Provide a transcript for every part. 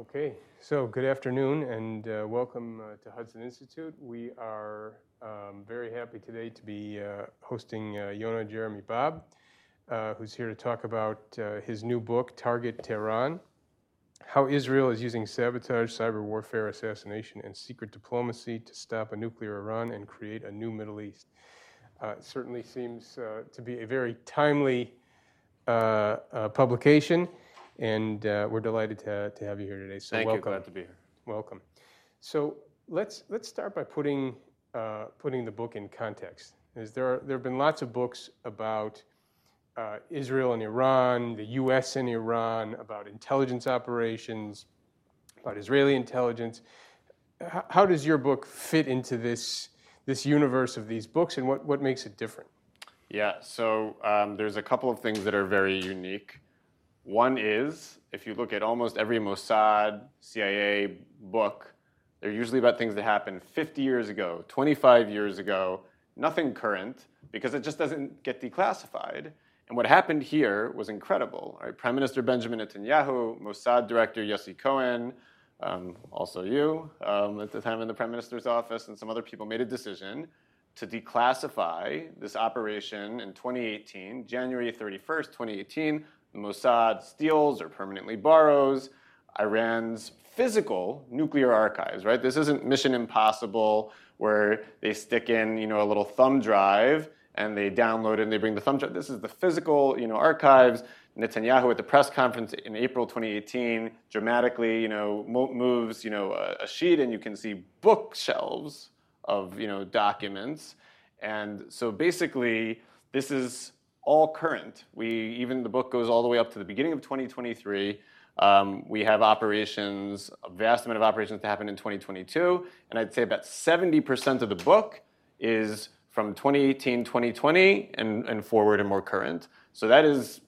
Okay, so good afternoon and uh, welcome uh, to Hudson Institute. We are um, very happy today to be uh, hosting uh, Yonah Jeremy Bob, uh, who's here to talk about uh, his new book, Target Tehran How Israel is Using Sabotage, Cyber Warfare, Assassination, and Secret Diplomacy to Stop a Nuclear Iran and Create a New Middle East. it certainly seems to be a very timely publication and uh, we're delighted to, to have you here today. So Thank welcome. you. Glad to be here. Welcome. So let's let's start by putting uh, putting the book in context. Is there are, there have been lots of books about uh, Israel and Iran, the U.S. and Iran, about intelligence operations, about Israeli intelligence. How, how does your book fit into this this universe of these books, and what what makes it different? Yeah. So um, there's a couple of things that are very unique. One is, if you look at almost every Mossad, CIA book, they're usually about things that happened 50 years ago, 25 years ago, nothing current, because it just doesn't get declassified. And what happened here was incredible. Right? Prime Minister Benjamin Netanyahu, Mossad Director Yossi Cohen, um, also you um, at the time in the Prime Minister's office, and some other people made a decision to declassify this operation in 2018, January 31st, 2018, the Mossad steals or permanently borrows Iran's physical nuclear archives, right? This isn't Mission Impossible where they stick in, you know, a little thumb drive and they download and they bring the thumb drive. This is the physical, you know, archives. Netanyahu at the press conference in April 2018 dramatically, you know, moves, you know, a, a sheet and you can see bookshelves of, you know, documents. And so basically, this is all current. We even the book goes all the way up to the beginning of 2023. Um, we have operations, a vast amount of operations that happened in 2022, and I'd say about 70% of the book is from 2018, 2020, and, and forward and more current. So that is,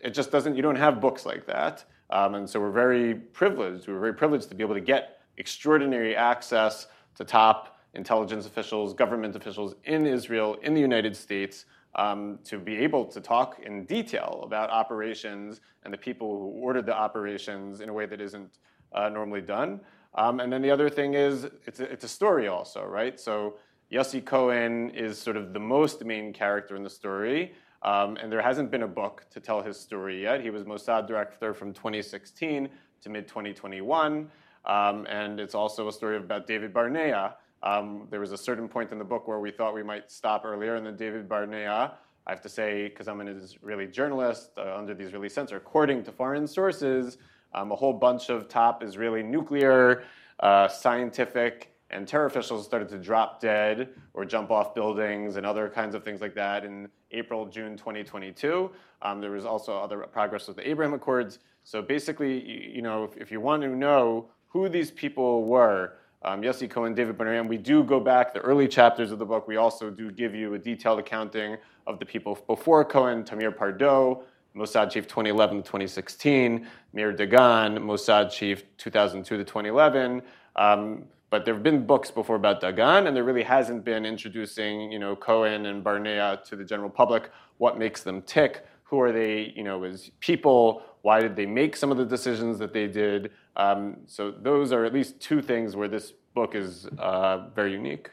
it just doesn't, you don't have books like that. Um, and so we're very privileged. We're very privileged to be able to get extraordinary access to top intelligence officials, government officials in Israel, in the United States, um, to be able to talk in detail about operations and the people who ordered the operations in a way that isn't uh, normally done. Um, and then the other thing is it's a, it's a story also, right? So Yossi Cohen is sort of the most main character in the story. Um, and there hasn't been a book to tell his story yet. He was Mossad director from 2016 to mid 2021. Um, and it's also a story about David Barnea, um, there was a certain point in the book where we thought we might stop earlier, and then David Barnea, I have to say, because I'm an Israeli journalist uh, under the Israeli censor, according to foreign sources, um, a whole bunch of top Israeli nuclear, uh, scientific, and terror officials started to drop dead or jump off buildings and other kinds of things like that in April, June 2022. Um, there was also other progress with the Abraham Accords. So basically, you know, if, if you want to know who these people were, um, Yossi Cohen, David Barnea. We do go back the early chapters of the book. We also do give you a detailed accounting of the people before Cohen, Tamir Pardo, Mossad chief 2011 to 2016, Meir Dagan, Mossad chief 2002 to 2011. Um, but there have been books before about Dagan, and there really hasn't been introducing, you know, Cohen and Barnea to the general public. What makes them tick? Who are they, you know, as people? Why did they make some of the decisions that they did? Um, so those are at least two things where this book is uh, very unique.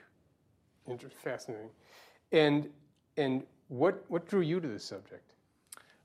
Interesting, fascinating. And and what what drew you to this subject?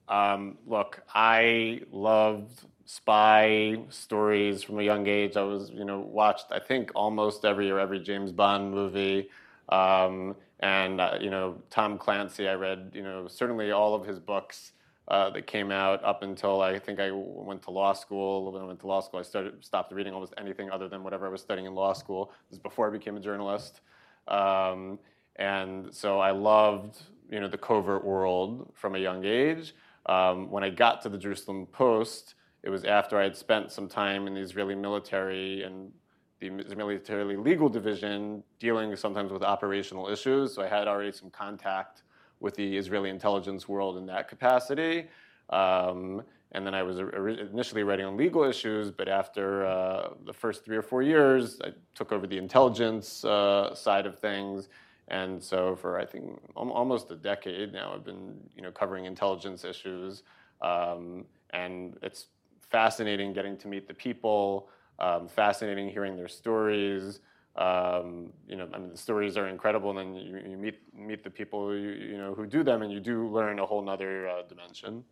Um, look, I loved spy stories from a young age. I was, you know, watched I think almost every or every James Bond movie. Um, and uh, you know Tom Clancy. I read you know certainly all of his books uh, that came out up until I think I went to law school. When I went to law school, I started stopped reading almost anything other than whatever I was studying in law school. This is before I became a journalist, um, and so I loved you know the covert world from a young age. Um, when I got to the Jerusalem Post, it was after I had spent some time in the Israeli military and the military legal division dealing sometimes with operational issues. So I had already some contact with the Israeli intelligence world in that capacity. Um, and then I was initially writing on legal issues, but after uh, the first three or four years, I took over the intelligence uh, side of things. And so for I think almost a decade now, I've been you know covering intelligence issues, um, and it's fascinating getting to meet the people um, fascinating hearing their stories. Um, you know, I mean, the stories are incredible, and then you, you meet meet the people you, you know who do them, and you do learn a whole nother uh, dimension.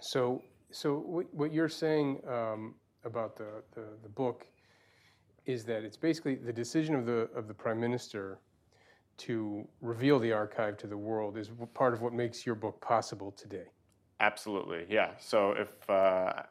So, so what, what you're saying um, about the, the, the book is that it's basically the decision of the of the prime minister to reveal the archive to the world is part of what makes your book possible today. Absolutely, yeah. So if uh,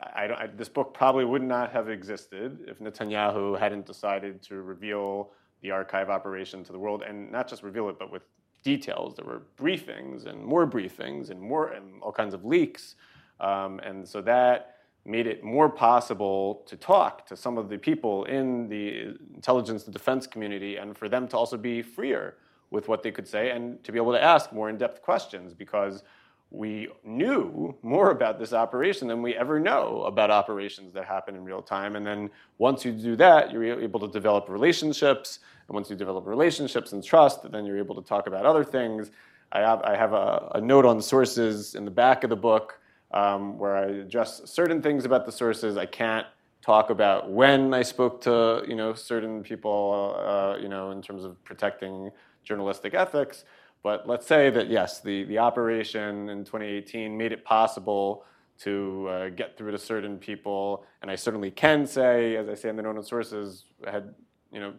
I, I, this book probably would not have existed if Netanyahu hadn't decided to reveal the archive operation to the world, and not just reveal it, but with details. There were briefings and more briefings and more and all kinds of leaks, um, and so that made it more possible to talk to some of the people in the intelligence and defense community, and for them to also be freer with what they could say and to be able to ask more in-depth questions because we knew more about this operation than we ever know about operations that happen in real time. And then once you do that, you're able to develop relationships. And once you develop relationships and trust, then you're able to talk about other things. I have, I have a, a note on sources in the back of the book um, where I address certain things about the sources. I can't talk about when I spoke to you know certain people, uh, you know, in terms of protecting journalistic ethics. But let's say that yes, the, the operation in 2018 made it possible to uh, get through to certain people, and I certainly can say, as I say in the known sources, I had you know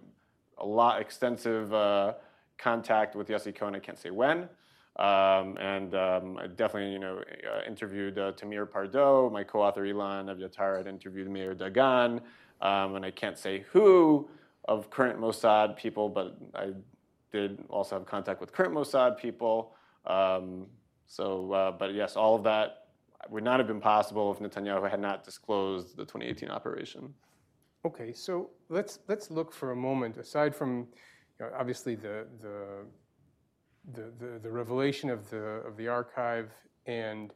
a lot extensive uh, contact with Yossi Cohen. I can't say when, um, and um, I definitely you know uh, interviewed uh, Tamir Pardo, my co-author Ilan Evyatar had interviewed Meir Dagan, um, and I can't say who of current Mossad people, but I did also have contact with current Mossad people. Um, so, uh, but yes, all of that would not have been possible if Netanyahu had not disclosed the 2018 operation. Okay, so let's let's look for a moment. Aside from, you know, obviously the, the the the the revelation of the of the archive and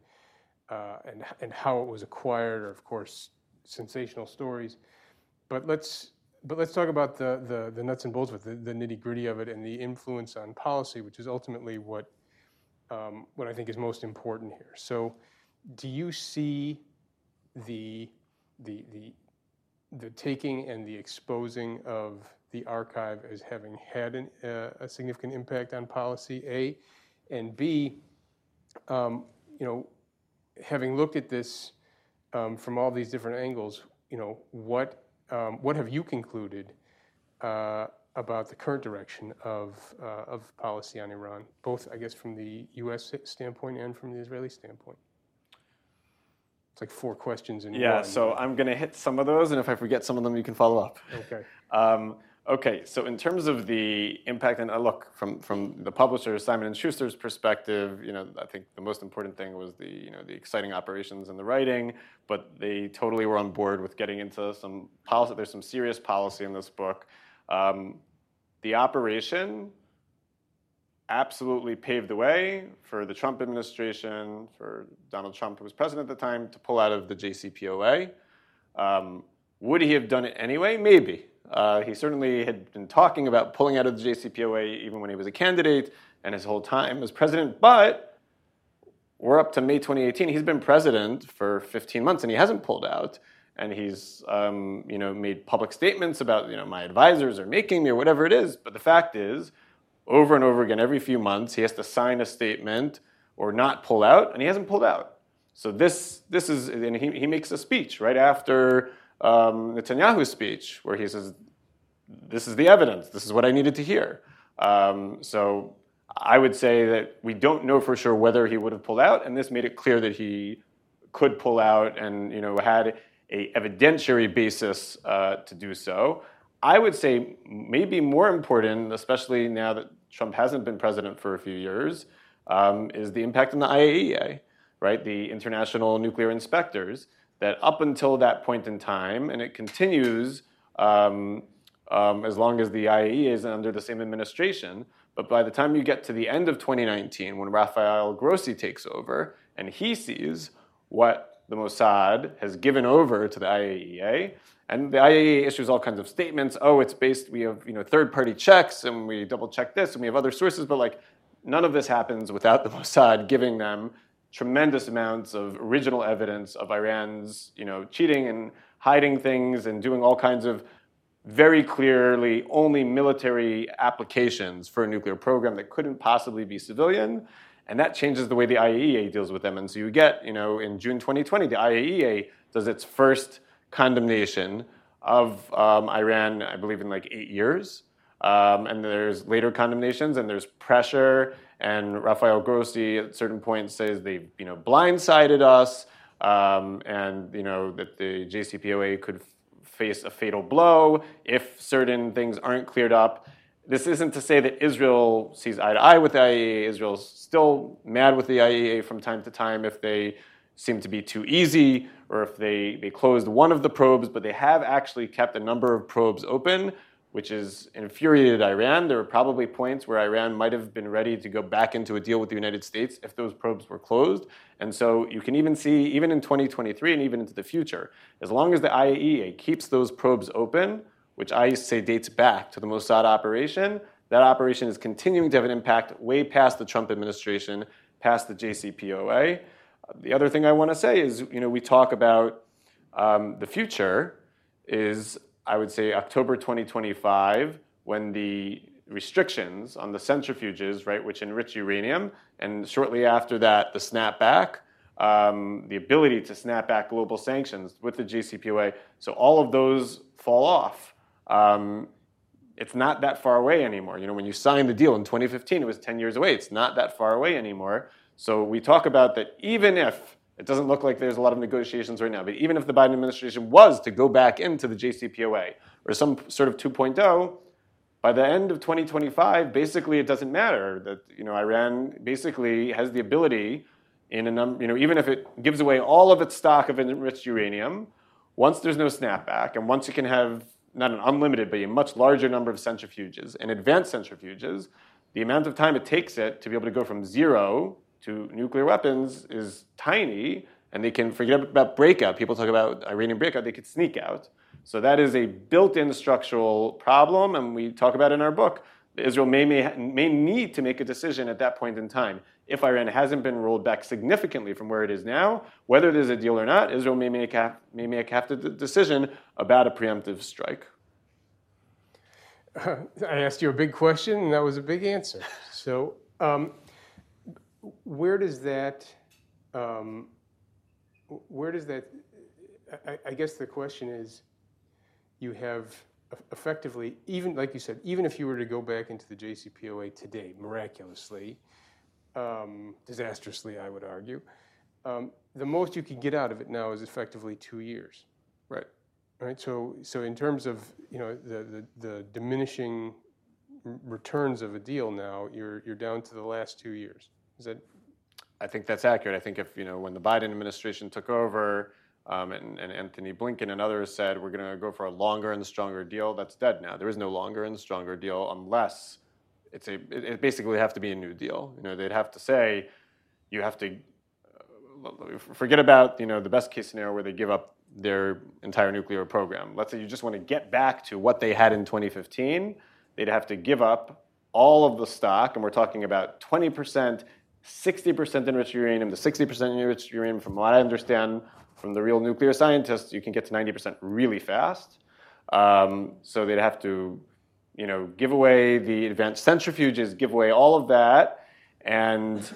uh, and and how it was acquired, are of course sensational stories. But let's but let's talk about the, the, the nuts and bolts it, the, the nitty gritty of it, and the influence on policy, which is ultimately what, um, what I think is most important here. So, do you see the, the, the, the taking and the exposing of the archive as having had an, uh, a significant impact on policy, A? And B, um, you know, having looked at this um, from all these different angles, you know, what um, what have you concluded uh, about the current direction of, uh, of policy on Iran, both, I guess, from the U.S. standpoint and from the Israeli standpoint? It's like four questions in yeah, one. Yeah, so I'm going to hit some of those, and if I forget some of them, you can follow up. Okay. Um, Okay, so in terms of the impact, and uh, look from from the publisher Simon and Schuster's perspective, you know, I think the most important thing was the you know the exciting operations and the writing, but they totally were on board with getting into some policy. There's some serious policy in this book. Um, the operation absolutely paved the way for the Trump administration, for Donald Trump, who was president at the time, to pull out of the JCPOA. Um, would he have done it anyway? Maybe. Uh, he certainly had been talking about pulling out of the JCPOA even when he was a candidate and his whole time as president. But we're up to May 2018. He's been president for 15 months and he hasn't pulled out. And he's um, you know, made public statements about you know, my advisors are making me or whatever it is. But the fact is, over and over again, every few months, he has to sign a statement or not pull out, and he hasn't pulled out. So this, this is, and he, he makes a speech right after um, Netanyahu's speech, where he says, This is the evidence, this is what I needed to hear. Um, so I would say that we don't know for sure whether he would have pulled out, and this made it clear that he could pull out and you know had a evidentiary basis uh, to do so. I would say maybe more important, especially now that Trump hasn't been president for a few years, um, is the impact on the IAEA, right? The international nuclear inspectors that up until that point in time, and it continues um, um, as long as the IAEA is under the same administration, but by the time you get to the end of 2019, when Rafael Grossi takes over and he sees what the Mossad has given over to the IAEA, and the IAEA issues all kinds of statements. Oh, it's based. We have you know third-party checks, and we double check this, and we have other sources. But like, none of this happens without the Mossad giving them tremendous amounts of original evidence of Iran's, you know, cheating and hiding things and doing all kinds of very clearly only military applications for a nuclear program that couldn't possibly be civilian. And that changes the way the IAEA deals with them. And so you get, you know, in June 2020, the IAEA does its first condemnation of um, Iran, I believe, in like eight years. Um, and there's later condemnations, and there's pressure. And Rafael Grossi, at certain points, says they've, you know, blindsided us, um, and you know that the JCPOA could face a fatal blow if certain things aren't cleared up. This isn't to say that Israel sees eye to eye with the IAEA. Israel's still mad with the IAEA from time to time if they seem to be too easy or if they, they closed one of the probes, but they have actually kept a number of probes open which has infuriated Iran. There were probably points where Iran might have been ready to go back into a deal with the United States if those probes were closed. And so you can even see, even in 2023 and even into the future, as long as the IAEA keeps those probes open, which I say dates back to the Mossad operation, that operation is continuing to have an impact way past the Trump administration, past the JCPOA. The other thing I want to say is, you know, we talk about um, the future is I would say October 2025, when the restrictions on the centrifuges, right, which enrich uranium, and shortly after that, the snapback, um, the ability to snap back global sanctions with the JCPOA. So all of those fall off. Um, it's not that far away anymore. You know, when you signed the deal in 2015, it was 10 years away. It's not that far away anymore. So we talk about that even if it doesn't look like there's a lot of negotiations right now. But even if the Biden administration was to go back into the JCPOA or some sort of 2.0, by the end of 2025, basically it doesn't matter that you know Iran basically has the ability in a number, you know, even if it gives away all of its stock of enriched uranium, once there's no snapback, and once you can have not an unlimited, but a much larger number of centrifuges and advanced centrifuges, the amount of time it takes it to be able to go from zero to nuclear weapons is tiny, and they can forget about breakout. People talk about Iranian breakout, they could sneak out. So that is a built-in structural problem, and we talk about in our book. Israel may, may, may need to make a decision at that point in time. If Iran hasn't been rolled back significantly from where it is now, whether there's a deal or not, Israel may make, have, may make have to decision about a preemptive strike. Uh, I asked you a big question, and that was a big answer. So, um, where does that, um, where does that, I, I, guess the question is, you have effectively, even like you said, even if you were to go back into the JCPOA today, miraculously, um, disastrously, I would argue, um, the most you could get out of it now is effectively two years. Right. Right. So, so in terms of you know the, the, the diminishing returns of a deal now, you're you're down to the last two years. Is? I think that's accurate. I think if you know when the Biden administration took over, um, and, and, Antony Blinken and others said we're going to go for a longer and stronger deal, that's dead now. There is no longer and stronger deal unless it's a. It, it basically have to be a new deal. You know, they'd have to say you have to uh, forget about you know the best case scenario where they give up their entire nuclear program. Let's say you just want to get back to what they had in 2015. They'd have to give up all of the stock, and we're talking about 20%, 60% enriched uranium to 60% enriched uranium. From what I understand from the real nuclear scientists, you can get to 90% really fast. Um, so they'd have to, you know, give away the advanced centrifuges, give away all of that, and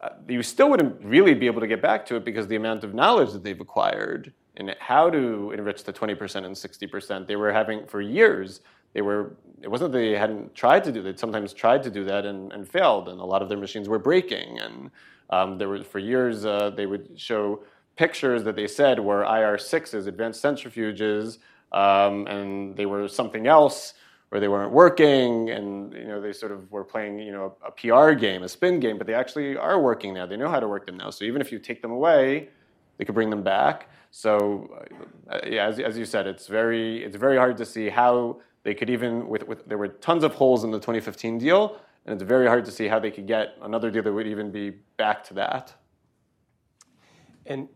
uh, you still wouldn't really be able to get back to it because the amount of knowledge that they've acquired in how to enrich the 20% and 60%, they were having for years they were it wasn't that they hadn't tried to do they'd sometimes tried to do that and, and failed and a lot of their machines were breaking and um, there were for years uh, they would show pictures that they said were IR-6s advanced centrifuges um, and they were something else or they weren't working and you know they sort of were playing you know a pr game a spin game but they actually are working now. They know how to work them now. So even if you take them away they could bring them back. So uh, yeah as, as you said it's very it's very hard to see how they could even, with, with, there were tons of holes in the 2015 deal, and it's very hard to see how they could get another deal that would even be back to that. And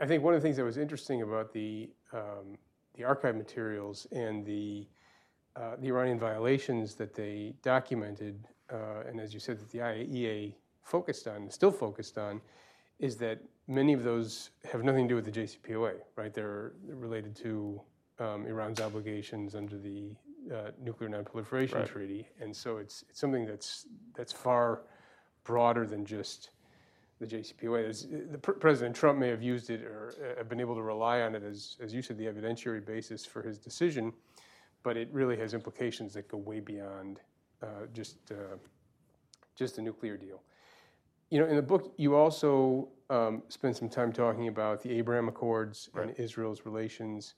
I think one of the things that was interesting about the, um, the archive materials and the, uh, the Iranian violations that they documented, uh, and as you said, that the IAEA focused on, still focused on, is that many of those have nothing to do with the JCPOA, right? They're related to um, Iran's obligations under the uh, Nuclear Nonproliferation Right. Treaty, and so it's it's something that's that's far broader than just the JCPOA. There's- the Pr- President Trump may have used it or uh, have been able to rely on it as as you said, the evidentiary basis for his decision, but it really has implications that go way beyond uh, just uh, just a nuclear deal. You know, in the book, you also um, spend some time talking about the Abraham Accords and Israel's relations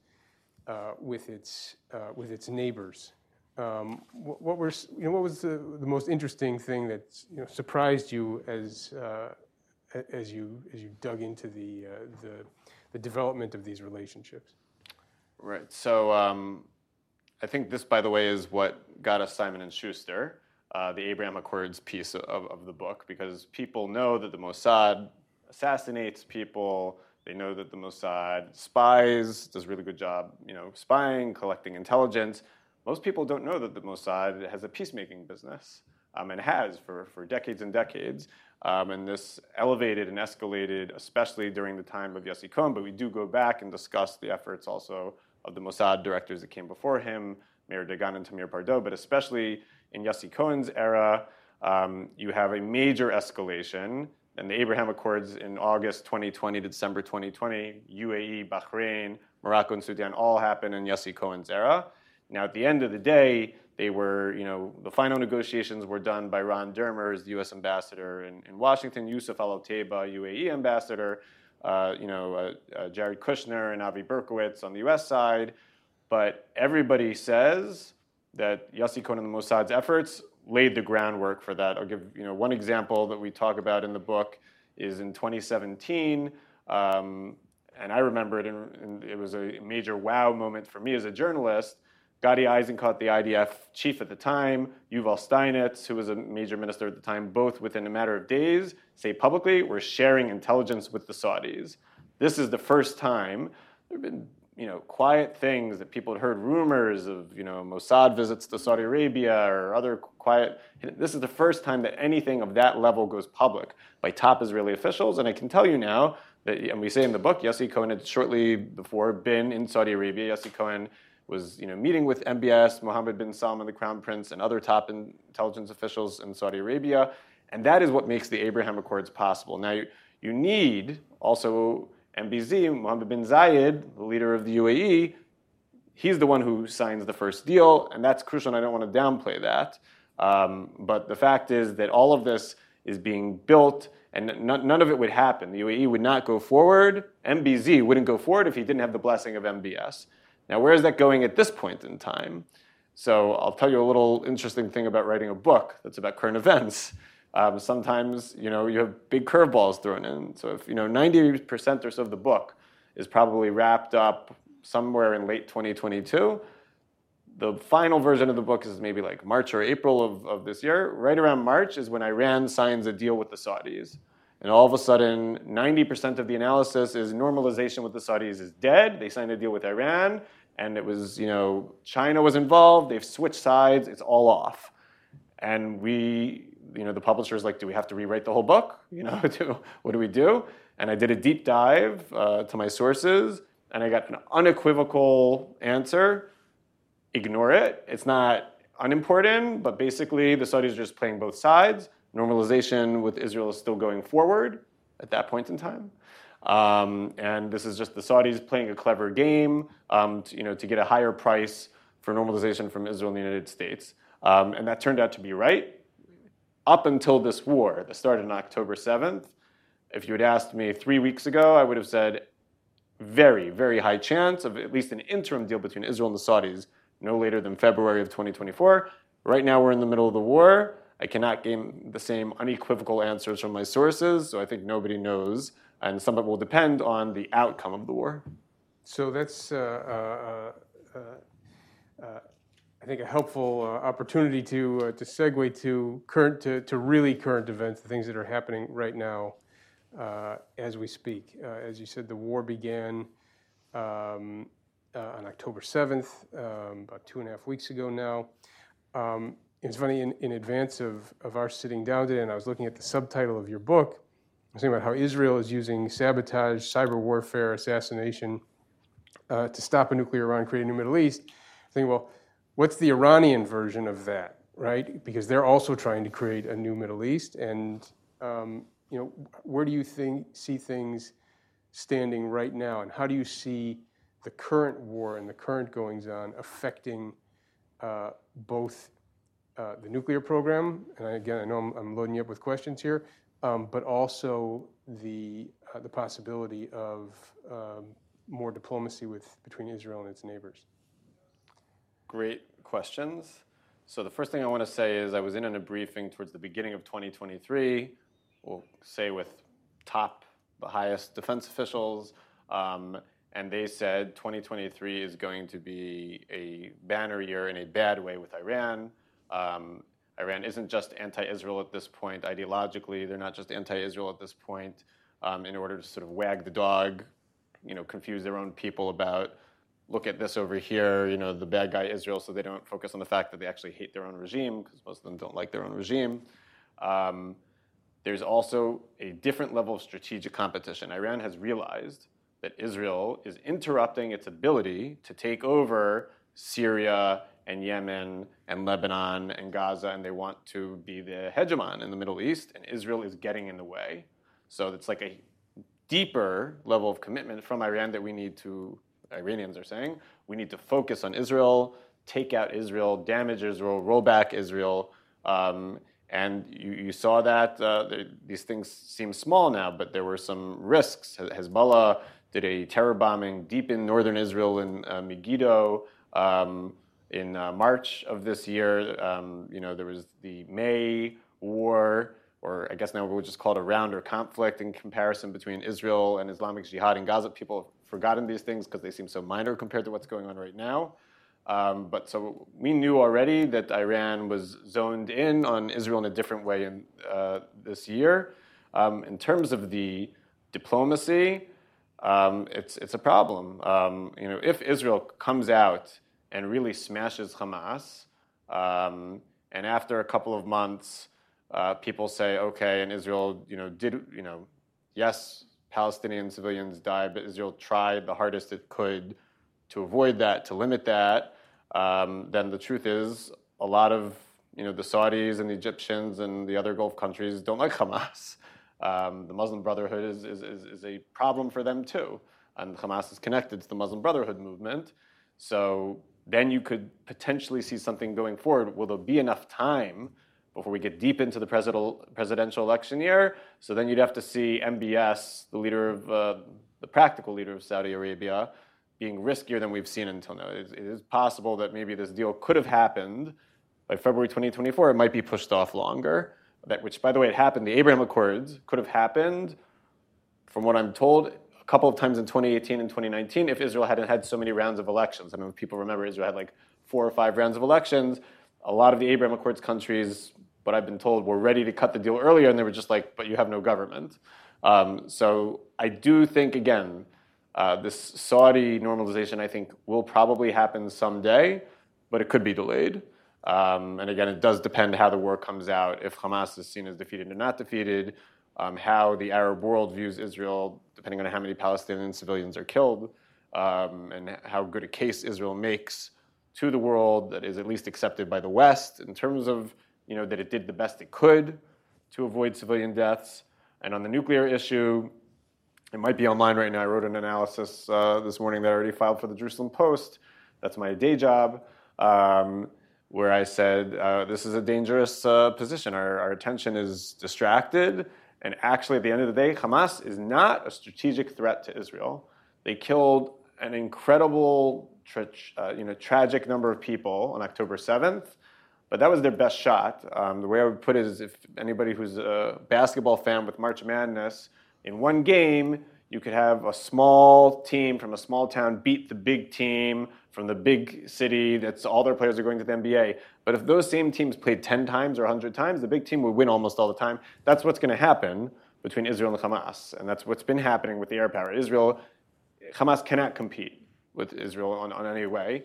uh, with its uh, with its neighbors. Um, what, what were you know what was the, the most interesting thing that you know, surprised you as uh, as you as you dug into the uh, the the development of these relationships? Right. So um, I think this, by the way, is what got us Simon and Schuster, uh, the Abraham Accords piece of, of the book, because people know that the Mossad assassinates people. They know that the Mossad spies, does a really good job, you know, spying, collecting intelligence. Most people don't know that the Mossad has a peacemaking business, um, and has for, for decades and decades. Um, and this elevated and escalated, especially during the time of Yossi Cohen. But we do go back and discuss the efforts also of the Mossad directors that came before him, Meir Dagan and Tamir Pardo. But especially in Yossi Cohen's era, um, you have a major escalation. And the Abraham Accords in August 2020 to December 2020, UAE, Bahrain, Morocco, and Sudan all happened in Yossi Cohen's era. Now, at the end of the day, they were, you know, the final negotiations were done by Ron Dermers, the U.S. ambassador in, in Washington, Yusuf Al Otaiba, UAE ambassador, uh, you know, uh, uh, Jared Kushner and Avi Berkowitz on the U.S. side. But everybody says that Yossi Cohen and the Mossad's efforts laid the groundwork for that. I'll give you know one example that we talk about in the book is in 2017. Um, and I remember it, and, it was a major wow moment for me as a journalist. Gadi Eisenkot, the IDF chief at the time, Yuval Steinitz, who was a major minister at the time, both within a matter of days say publicly, we're sharing intelligence with the Saudis. This is the first time there have been you know, quiet things that people had heard rumors of, you know, Mossad visits to Saudi Arabia or other quiet. This is the first time that anything of that level goes public by top Israeli officials. And I can tell you now that, and we say in the book, Yossi Cohen had shortly before been in Saudi Arabia. Yossi Cohen was, you know, meeting with MBS, Mohammed bin Salman, the crown prince, and other top intelligence officials in Saudi Arabia. And that is what makes the Abraham Accords possible. Now, you, you need also MBZ, Mohammed bin Zayed, the leader of the UAE, he's the one who signs the first deal, and that's crucial, and I don't want to downplay that. Um, but the fact is that all of this is being built, and n- none of it would happen. The UAE would not go forward. MBZ wouldn't go forward if he didn't have the blessing of MBS. Now, where is that going at this point in time? So I'll tell you a little interesting thing about writing a book that's about current events. Um, sometimes you know you have big curveballs thrown in. So if you know 90% or so of the book is probably wrapped up somewhere in late 2022, the final version of the book is maybe like March or April of, of this year. Right around March is when Iran signs a deal with the Saudis. And all of a sudden, 90% of the analysis is normalization with the Saudis is dead. They signed a deal with Iran, and it was, you know, China was involved. They've switched sides. It's all off. And we, you know, the publisher's like, do we have to rewrite the whole book? You know, what do we do? And I did a deep dive uh, to my sources, and I got an unequivocal answer. Ignore it. It's not unimportant, but basically the Saudis are just playing both sides. Normalization with Israel is still going forward at that point in time. Um, and this is just the Saudis playing a clever game, um, to, you know, to get a higher price for normalization from Israel and the United States. Um, and that turned out to be right up until this war that started on October 7th. If you had asked me three weeks ago, I would have said very, very high chance of at least an interim deal between Israel and the Saudis no later than February of 2024. Right now, we're in the middle of the war. I cannot gain the same unequivocal answers from my sources, so I think nobody knows. And some of it will depend on the outcome of the war. So that's, uh, uh, uh, uh, think, a helpful uh, opportunity to uh, to segue to current to, to really current events, the things that are happening right now uh, as we speak. Uh, as you said, the war began um, uh, on October 7th, um, about two and a half weeks ago now. Um, it's funny, in, in advance of, of our sitting down today, and I was looking at the subtitle of your book, I was thinking about how Israel is using sabotage, cyber warfare, assassination uh, to stop a nuclear Iran, create a new Middle East. I think, well, what's the Iranian version of that, right? Because they're also trying to create a new Middle East. And, um, you know, where do you think, see things standing right now? And how do you see the current war and the current goings on affecting uh, both uh, the nuclear program, and again, I know I'm, I'm loading you up with questions here, um, but also the, uh, the possibility of um, more diplomacy with, between Israel and its neighbors? Great questions. So the first thing I want to say is I was in a briefing towards the beginning of 2023, we'll say with top, the highest defense officials, um, and they said 2023 is going to be a banner year in a bad way with Iran. Um, Iran isn't just anti-Israel at this point ideologically. They're not just anti-Israel at this point um, in order to sort of wag the dog, you know, confuse their own people about look at this over here, you know, the bad guy Israel, so they don't focus on the fact that they actually hate their own regime because most of them don't like their own regime. Um, there's also a different level of strategic competition. Iran has realized that Israel is interrupting its ability to take over Syria and Yemen and Lebanon and Gaza, and they want to be the hegemon in the Middle East, and Israel is getting in the way. So it's like a deeper level of commitment from Iran that we need to, Iranians are saying, we need to focus on Israel, take out Israel, damage Israel, roll back Israel. Um, and you, you, saw that uh, these things seem small now, but there were some risks. Hezbollah did a terror bombing deep in northern Israel in uh, Megiddo. Um, in uh, March of this year, um, you know, there was the May war, or I guess now we'll just call it a round or conflict in comparison between Israel and Islamic Jihad in Gaza. People have forgotten these things because they seem so minor compared to what's going on right now. Um, but so we knew already that Iran was zoned in on Israel in a different way in uh, this year. Um, in terms of the diplomacy, um, it's it's a problem. Um, you know, if Israel comes out and really smashes Hamas. Um, and after a couple of months, uh, people say, okay, and Israel, you know, did, you know, yes, Palestinian civilians died, but Israel tried the hardest it could to avoid that, to limit that. Um, then the truth is, a lot of, you know, the Saudis and the Egyptians and the other Gulf countries don't like Hamas. Um, the Muslim Brotherhood is, is, is, is a problem for them too. And Hamas is connected to the Muslim Brotherhood movement. So then you could potentially see something going forward. Will there be enough time before we get deep into the presidential election year? So then you'd have to see MBS, the leader of uh, the practical leader of Saudi Arabia, being riskier than we've seen until now. It is, it is possible that maybe this deal could have happened by February 2024. It might be pushed off longer. That, which, by the way, it happened. The Abraham Accords could have happened, from what I'm told, a couple of times in 2018 and 2019 if Israel hadn't had so many rounds of elections. I mean, people remember Israel had like four or five rounds of elections. A lot of the Abraham Accords countries, what I've been told, we were ready to cut the deal earlier, and they were just like, but you have no government. Um, so I do think, again, uh, this Saudi normalization, I think, will probably happen someday, but it could be delayed. Um, and again, it does depend how the war comes out. If Hamas is seen as defeated or not defeated, um, how the Arab world views Israel, depending on how many Palestinian civilians are killed, um, and how good a case Israel makes to the world that is at least accepted by the West in terms of you know, that it did the best it could to avoid civilian deaths. And on the nuclear issue, it might be online right now. I wrote an analysis uh, this morning that I already filed for the Jerusalem Post. That's my day job. Um, where I said, uh, this is a dangerous uh, position. Our, our attention is distracted and actually, at the end of the day, Hamas is not a strategic threat to Israel. They killed an incredible, tra- uh, you know, tragic number of people on October 7th, but that was their best shot. Um, the way I would put it is if anybody who's a basketball fan with March Madness, in one game, you could have a small team from a small town beat the big team from the big city that's all their players are going to the NBA. But if those same teams played 10 times or 100 times, the big team would win almost all the time. That's what's going to happen between Israel and Hamas. And that's what's been happening with the air power. Israel, Hamas cannot compete with Israel on, on any way.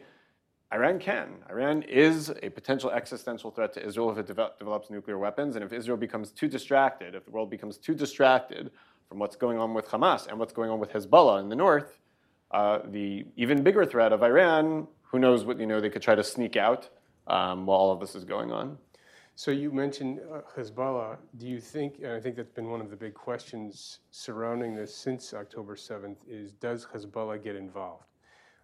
Iran can. Iran is a potential existential threat to Israel if it devel- develops nuclear weapons, and if Israel becomes too distracted, if the world becomes too distracted from what's going on with Hamas and what's going on with Hezbollah in the north, uh, the even bigger threat of Iran, who knows what you know, they could try to sneak out um, while all of this is going on. So you mentioned uh, Hezbollah. Do you think, and I think that's been one of the big questions surrounding this since October 7th, is does Hezbollah get involved?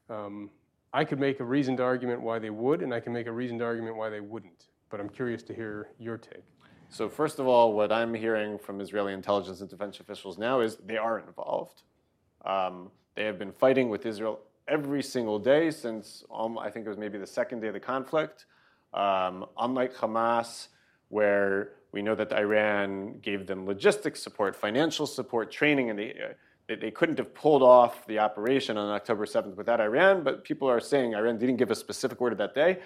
Um, I could make a reasoned argument why they would, and I can make a reasoned argument why they wouldn't. But I'm curious to hear your take. So first of all, what I'm hearing from Israeli intelligence and defense officials now is they are involved. Um, they have been fighting with Israel every single day since um, I think it was maybe the second day of the conflict. Um, unlike Hamas, where we know that Iran gave them logistics support, financial support, training, and they, they, they couldn't have pulled off the operation on October 7th without Iran. But people are saying Iran didn't give a specific order that day.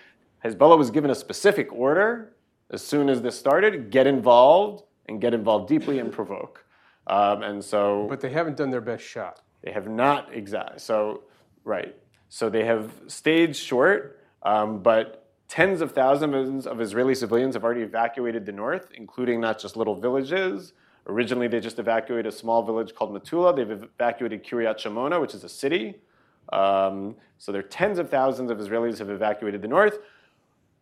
Hezbollah was given a specific order as soon as this started get involved and get involved deeply and provoke. Um, and so. But they haven't done their best shot. They have not exactly. So, right. So they have stayed short, um, but tens of thousands of Israeli civilians have already evacuated the north, including not just little villages. Originally, they just evacuated a small village called Metula. They've evacuated Kiryat Shemona, which is a city. Um, so there are tens of thousands of Israelis have evacuated the north.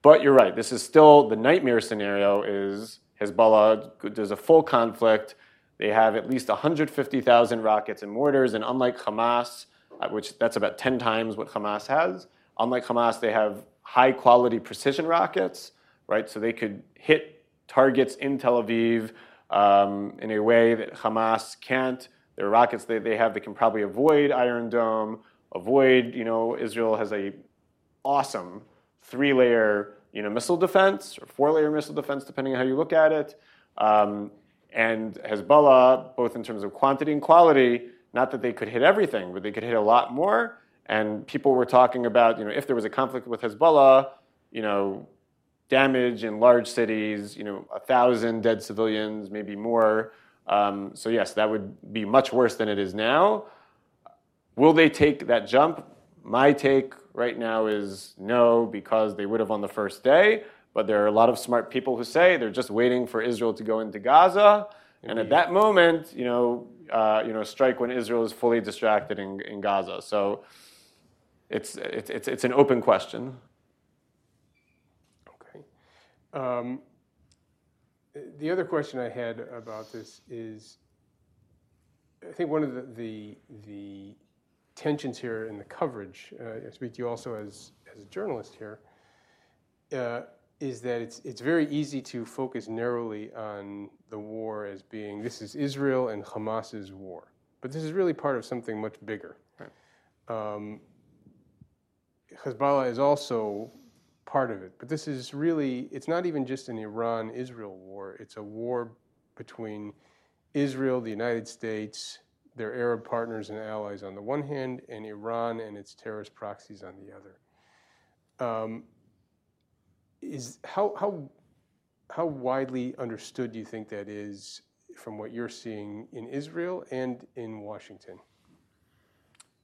But you're right. This is still the nightmare scenario. Is Hezbollah? There's a full conflict. They have at least 150,000 rockets and mortars, and unlike Hamas, uh, which that's about 10 times what Hamas has, unlike Hamas, they have high quality precision rockets, right? So they could hit targets in Tel Aviv um, in a way that Hamas can't. There are rockets that they have they can probably avoid Iron Dome, avoid, you know, Israel has a awesome three layer you know, missile defense or four layer missile defense, depending on how you look at it. Um, and Hezbollah, both in terms of quantity and quality, not that they could hit everything, but they could hit a lot more. And people were talking about, you know, if there was a conflict with Hezbollah, you know, damage in large cities, you know, a thousand dead civilians, maybe more. Um, so yes, that would be much worse than it is now. Will they take that jump? My take right now is no, because they would have on the first day. But there are a lot of smart people who say they're just waiting for Israel to go into Gaza. And at that moment, you know, uh, you know, strike when Israel is fully distracted in, in Gaza. So it's, it's, it's, it's an open question. Um, the other question I had about this is, I think one of the, the, the tensions here in the coverage, uh, I speak to you also as, as a journalist here, uh, is that it's, it's very easy to focus narrowly on the war as being this is Israel and Hamas's war. But this is really part of something much bigger. Right. Um, Hezbollah is also part of it. But this is really, it's not even just an Iran Israel war, it's a war between Israel, the United States, their Arab partners and allies on the one hand, and Iran and its terrorist proxies on the other. Um, is how how how widely understood do you think that is from what you're seeing in Israel and in Washington?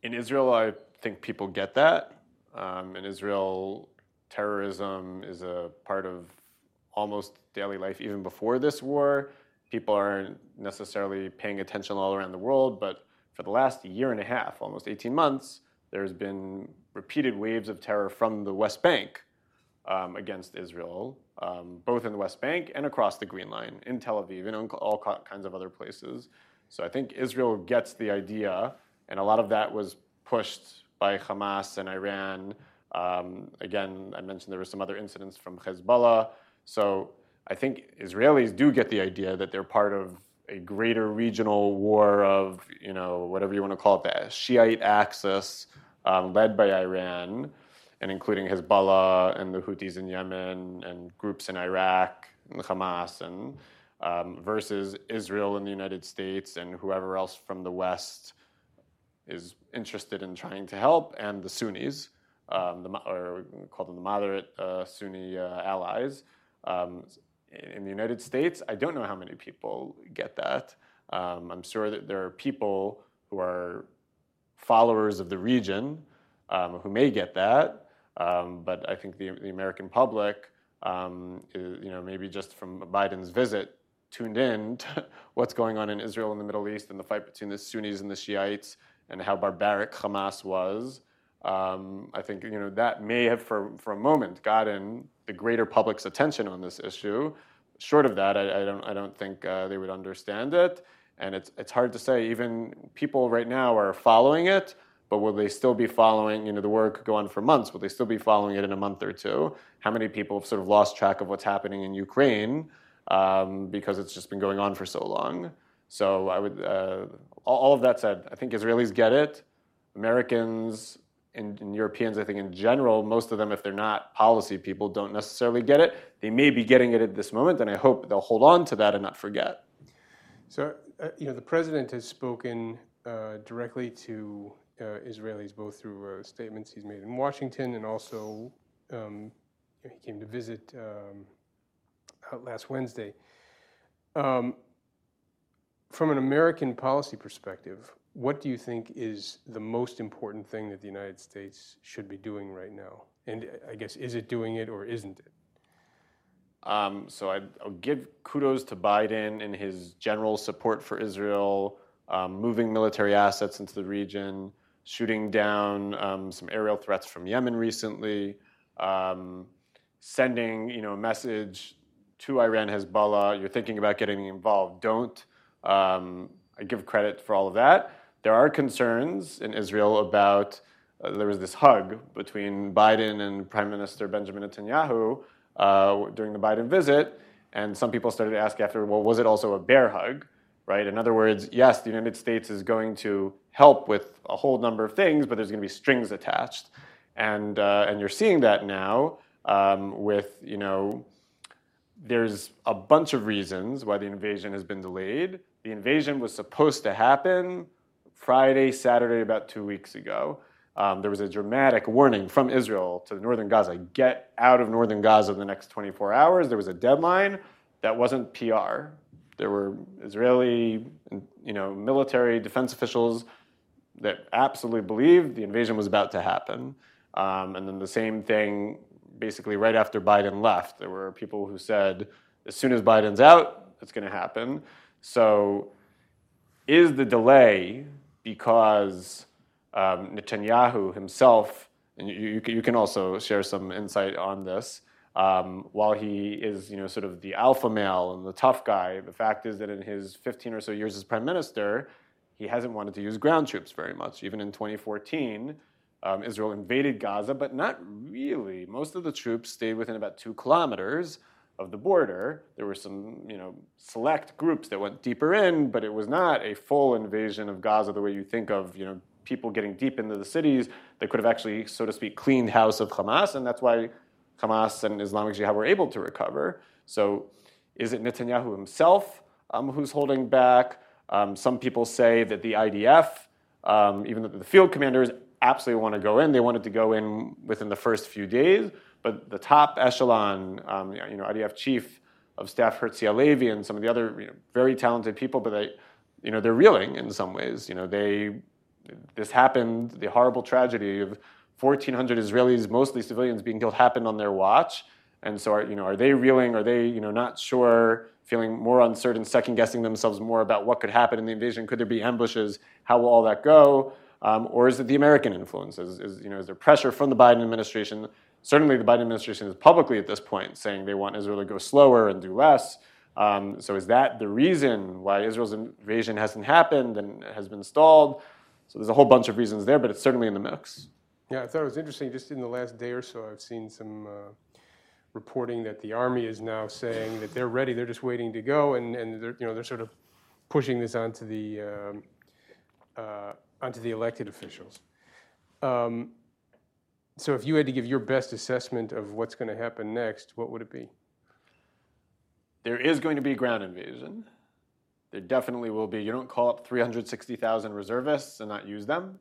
In Israel, I think people get that. Um, in Israel, terrorism is a part of almost daily life even before this war people aren't necessarily paying attention all around the world, but for the last year and a half, almost 18 months, there's been repeated waves of terror from the West Bank um, against Israel, um, both in the West Bank and across the Green Line, in Tel Aviv, and in all kinds of other places. So I think Israel gets the idea, and a lot of that was pushed by Hamas and Iran. Um, again, I mentioned there were some other incidents from Hezbollah. So I think Israelis do get the idea that they're part of a greater regional war of, you know, whatever you want to call it, the Shiite axis um, led by Iran, and including Hezbollah and the Houthis in Yemen and groups in Iraq and Hamas, and um, versus Israel and the United States and whoever else from the West is interested in trying to help, and the Sunnis, the, or call them the moderate uh, Sunni uh, allies. Um, in the United States, I don't know how many people get that. Um, I'm sure that there are people who are followers of the region um, who may get that. Um, but I think the, the American public, um, is, you know, maybe just from Biden's visit, tuned in to what's going on in Israel and the Middle East and the fight between the Sunnis and the Shiites and how barbaric Hamas was. Um, I think you know that may have, for, for a moment, gotten the greater public's attention on this issue. Short of that, I, I don't I don't think uh, they would understand it, and it's it's hard to say. Even people right now are following it, but will they still be following? You know, the war could go on for months. Will they still be following it in a month or two? How many people have sort of lost track of what's happening in Ukraine um, because it's just been going on for so long? So I would, uh, all, all of that said, I think Israelis get it. Americans and, and, Europeans, I think in general, most of them, if they're not policy people, don't necessarily get it. They may be getting it at this moment, and I hope they'll hold on to that and not forget. So, uh, you know, the president has spoken uh, directly to uh, Israelis, both through uh, statements he's made in Washington and also um, he came to visit um, last Wednesday. Um, from an American policy perspective, what do you think is the most important thing that the United States should be doing right now? And I guess, is it doing it or isn't it? Um, so i will give kudos to Biden in his general support for Israel, um, moving military assets into the region, shooting down um, some aerial threats from Yemen recently, um, sending you know a message to Iran, Hezbollah. You're thinking about getting involved. Don't. Um, I give credit for all of that. There are concerns in Israel about, uh, there was this hug between Biden and Prime Minister Benjamin Netanyahu uh, during the Biden visit. And some people started to ask after, well, was it also a bear hug? Right? In other words, yes, the United States is going to help with a whole number of things, but there's going to be strings attached. And, uh, and you're seeing that now um, with, you know, there's a bunch of reasons why the invasion has been delayed. The invasion was supposed to happen Friday, Saturday, about two weeks ago. Um, there was a dramatic warning from Israel to the northern Gaza get out of northern Gaza in the next 24 hours. There was a deadline that wasn't PR. There were Israeli you know, military defense officials that absolutely believed the invasion was about to happen. Um, and then the same thing basically right after Biden left. There were people who said, as soon as Biden's out, it's going to happen. So, is the delay because um, Netanyahu himself, and you, you, can also share some insight on this, um, while he is, you know, sort of the alpha male and the tough guy, the fact is that in his 15 or so years as prime minister, he hasn't wanted to use ground troops very much. Even in 2014, um, Israel invaded Gaza, but not really. Most of the troops stayed within about two kilometers of the border. There were some, you know, select groups that went deeper in, but it was not a full invasion of Gaza the way you think of, you know, people getting deep into the cities that could have actually, so to speak, cleaned house of Hamas, and that's why Hamas and Islamic Jihad were able to recover. So, is it Netanyahu himself um, who's holding back? Um, some people say that the IDF, um, even though the field commanders absolutely want to go in. They wanted to go in within the first few days, but the top echelon, um, you know, IDF chief of staff Herzi Halevi and some of the other you know, very talented people, but they, you know, they're reeling in some ways. You know, they, this happened, the horrible tragedy of 1,400 Israelis, mostly civilians, being killed happened on their watch. And so, are, you know, are they reeling? Are they, you know, not sure, feeling more uncertain, second guessing themselves more about what could happen in the invasion? Could there be ambushes? How will all that go? Um, or is it the American influence? Is, is, you know, is there pressure from the Biden administration? Certainly, the Biden administration is publicly at this point saying they want Israel to go slower and do less. Um, so, is that the reason why Israel's invasion hasn't happened and has been stalled? So, there's a whole bunch of reasons there, but it's certainly in the mix. Yeah, I thought it was interesting. Just in the last day or so, I've seen some uh, reporting that the army is now saying that they're ready. They're just waiting to go, and, and they're, you know, they're sort of pushing this onto the um, uh, onto the elected officials. Um, so if you had to give your best assessment of what's going to happen next, what would it be? There is going to be ground invasion. There definitely will be. You don't call up 360,000 reservists and not use them.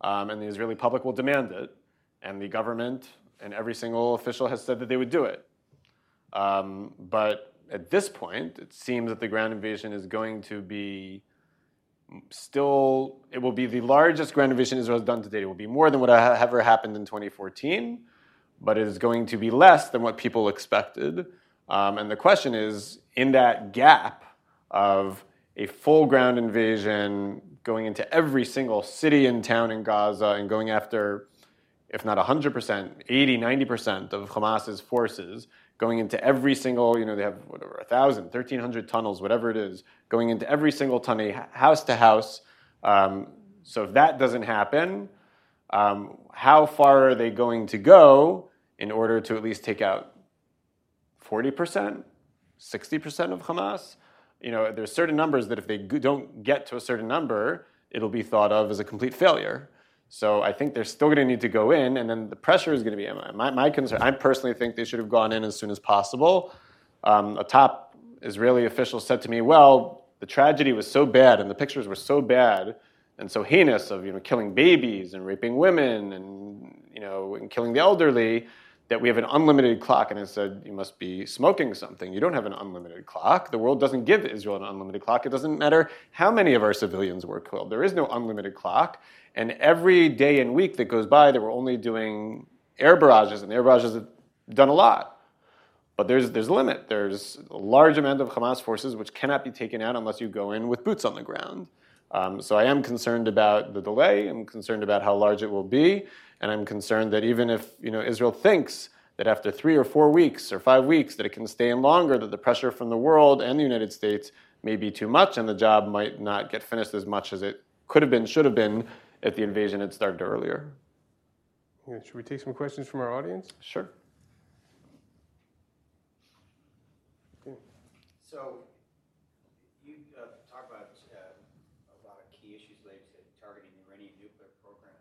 Um, and the Israeli public will demand it. And the government and every single official has said that they would do it. Um, but at this point, it seems that the ground invasion is going to be still, it will be the largest ground invasion Israel has done to date. It will be more than what ever happened in 2014. but it is going to be less than what people expected. Um, and the question is in that gap of a full ground invasion going into every single city and town in Gaza and going after, if not 100%, 80, 90% of Hamas's forces, going into every single, you know, they have whatever, 1,000, 1,300 tunnels, whatever it is, going into every single tunnel, house to house. Um, so if that doesn't happen, um, how far are they going to go in order to at least take out 40%, 60% of Hamas? You know, there's certain numbers that if they don't get to a certain number, it'll be thought of as a complete failure. So I think they're still going to need to go in, and then the pressure is going to be my, my concern. I personally think they should have gone in as soon as possible. Um, a top Israeli official said to me, "Well, the tragedy was so bad, and the pictures were so bad and so heinous of you know killing babies and raping women and you know and killing the elderly." that we have an unlimited clock. And I said, you must be smoking something. You don't have an unlimited clock. The world doesn't give Israel an unlimited clock. It doesn't matter how many of our civilians were killed. There is no unlimited clock. And every day and week that goes by that we're only doing air barrages, and the air barrages have done a lot. But there's, there's a limit. There's a large amount of Hamas forces which cannot be taken out unless you go in with boots on the ground. Um, so I am concerned about the delay. I'm concerned about how large it will be. And I'm concerned that even if you know, Israel thinks that after three or four weeks or five weeks that it can stay in longer, that the pressure from the world and the United States may be too much and the job might not get finished as much as it could have been, should have been if the invasion had started earlier. Yeah, should we take some questions from our audience? Sure. Okay. So you uh, talk about uh, a lot of key issues related to targeting the Iranian nuclear program.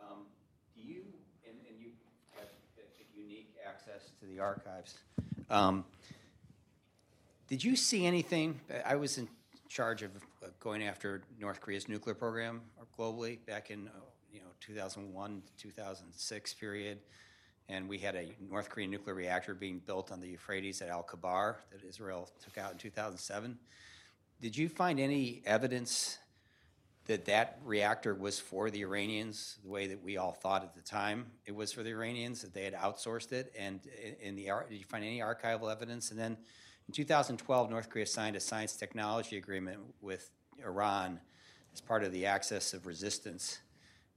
Um, do you, and, and you have unique access to the archives. Um, did you see anything? I was in charge of going after North Korea's nuclear program globally back in oh, you know 2001 to 2006 period, and we had a North Korean nuclear reactor being built on the Euphrates at Al Kibar that Israel took out in 2007. Did you find any evidence that that reactor was for the Iranians the way that we all thought at the time it was for the Iranians that they had outsourced it? And in the did you find any archival evidence? And then in 2012 North Korea signed a science technology agreement with Iran as part of the axis of resistance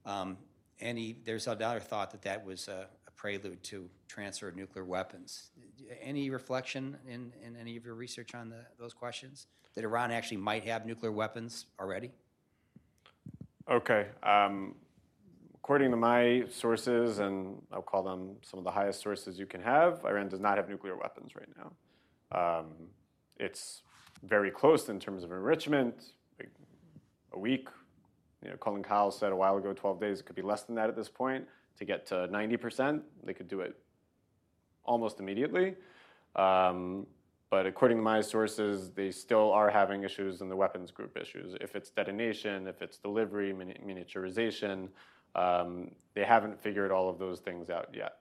um, and he, there's another thought that that was a, a, prelude to transfer of nuclear weapons any reflection in, in any of your research on the, those questions that Iran actually might have nuclear weapons already Okay. Um, according to my sources, and I'll call them some of the highest sources you can have, Iran does not have nuclear weapons right now. Um, it's very close in terms of enrichment. A week, you know, Colin Kahl said a while ago, 12 days, it could be less than that at this point. To get to 90%, they could do it almost immediately. Um, but according to my sources, they still are having issues in the weapons group issues. If it's detonation, if it's delivery, miniaturization, um, they haven't figured all of those things out yet.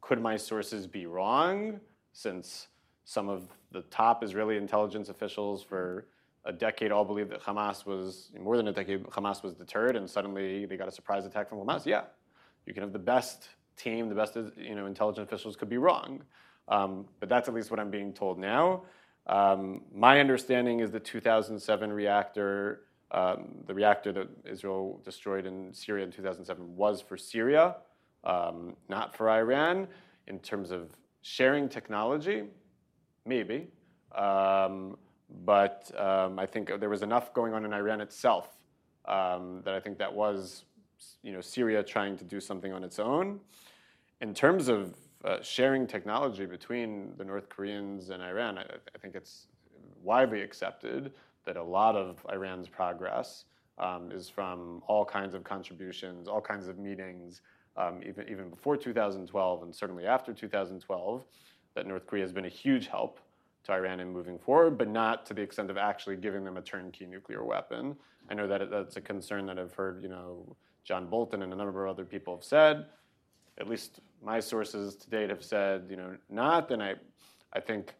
Could my sources be wrong? Since some of the top Israeli intelligence officials for a decade all believed that Hamas was, more than a decade, Hamas was deterred, and suddenly they got a surprise attack from Hamas. Yeah, you can have the best team, the best you know, intelligence officials could be wrong. Um, but that's at least what I'm being told now. Um, my understanding is the 2007 reactor, um, the reactor that Israel destroyed in Syria in 2007, was for Syria, um, not for Iran. In terms of sharing technology, maybe. Um, but um, I think there was enough going on in Iran itself that I think that was, you know, Syria trying to do something on its own. In terms of uh, sharing technology between the North Koreans and Iran, I, I, think it's widely accepted that a lot of Iran's progress um, is from all kinds of contributions, all kinds of meetings, um, even, even before 2012 and certainly after 2012, that North Korea has been a huge help to Iran in moving forward, but not to the extent of actually giving them a turnkey nuclear weapon. I know that that's a concern that I've heard, you know, John Bolton and a number of other people have said at least my sources to date have said, you know, not. And I, I think,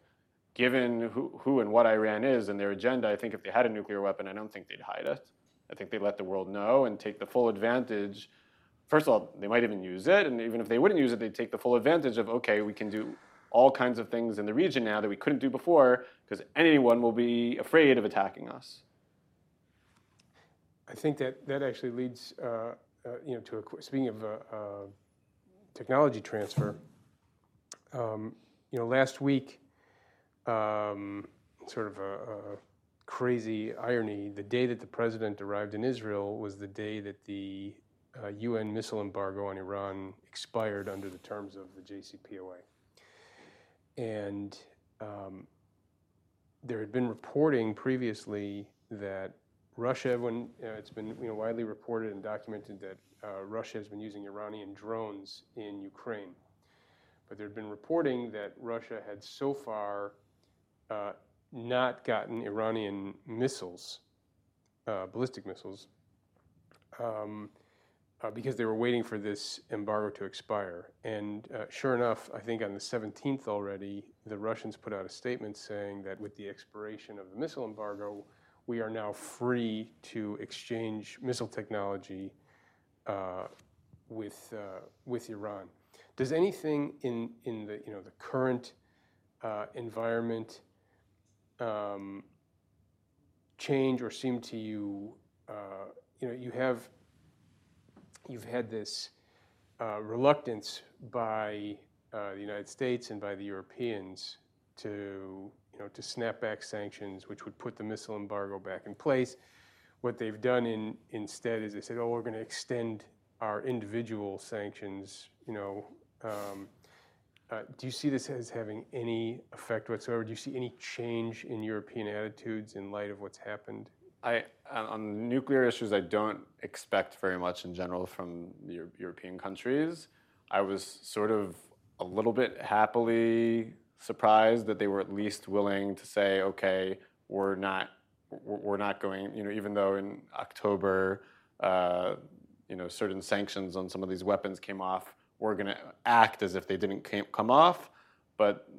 given who, who and what Iran is and their agenda, I think if they had a nuclear weapon, I don't think they'd hide it. I think they'd let the world know and take the full advantage first of all, they might even use it, and even if they wouldn't use it, they'd take the full advantage of okay, we can do all kinds of things in the region now that we couldn't do before because anyone will be afraid of attacking us. I think that that actually leads, uh, uh, you know, to a, speaking of uh, uh, technology transfer. Um, you know, last week, um, sort of a, a crazy irony. The day that the president arrived in Israel was the day that the uh, UN missile embargo on Iran expired under the terms of the JCPOA. And um, there had been reporting previously that Russia, when uh, it's been you know, widely reported and documented that uh, Russia has been using Iranian drones in Ukraine. But there had been reporting that Russia had so far uh, not gotten Iranian missiles, uh, ballistic missiles, um, uh, because they were waiting for this embargo to expire. And uh, sure enough, I think on the 17th already, the Russians put out a statement saying that with the expiration of the missile embargo, we are now free to exchange missile technology uh, with, uh, with Iran. Does anything in, in the, you know, the current uh, environment um, change or seem to you, uh, you know, you have, you've had this uh, reluctance by uh, the United States and by the Europeans to, you know, to snap back sanctions, which would put the missile embargo back in place. What they've done in, instead is they said, oh, we're going to extend our individual sanctions, you know, um, uh, do you see this as having any effect whatsoever? Do you see any change in European attitudes in light of what's happened? I, on nuclear issues, I don't expect very much in general from European countries. I was sort of a little bit happily surprised that they were at least willing to say, okay, we're not, we're not going, you know, even though in October, uh, you know, certain sanctions on some of these weapons came off, we're going to act as if they didn't come off. But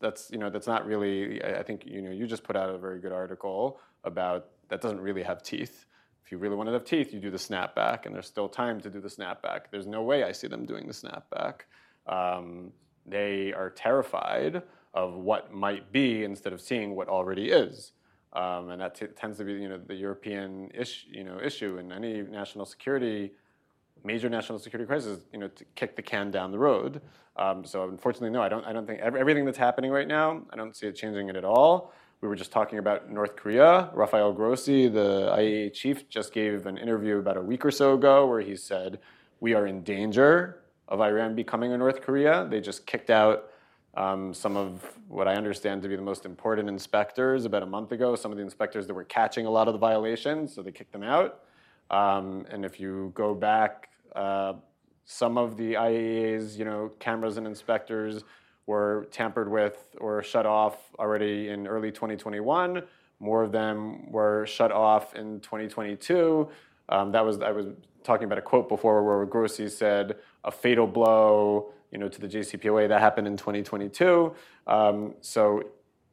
that's you know that's not really. I think you know you just put out a very good article about that doesn't really have teeth. If you really want to have teeth, you do the snapback, and there's still time to do the snapback. There's no way I see them doing the snapback. Um, they are terrified of what might be instead of seeing what already is. Um, and that t- tends to be you know, the European ish, you know, issue in any national security major national security crisis, you know, to kick the can down the road. Um, so unfortunately, no, I don't. I don't think everything that's happening right now. I don't see it changing it at all. We were just talking about North Korea. Rafael Grossi, the IAEA chief, just gave an interview about a week or so ago where he said we are in danger of Iran becoming a North Korea. They just kicked out um, some of what I understand to be the most important inspectors about a month ago. Some of the inspectors that were catching a lot of the violations, so they kicked them out. Um, and if you go back, uh, some of the IAEA's, you know, cameras and inspectors were tampered with or shut off already in early 2021. More of them were shut off in 2022. Um, that was I was talking about a quote before where Grossi said a fatal blow, you know, to the JCPOA that happened in 2022. Um, so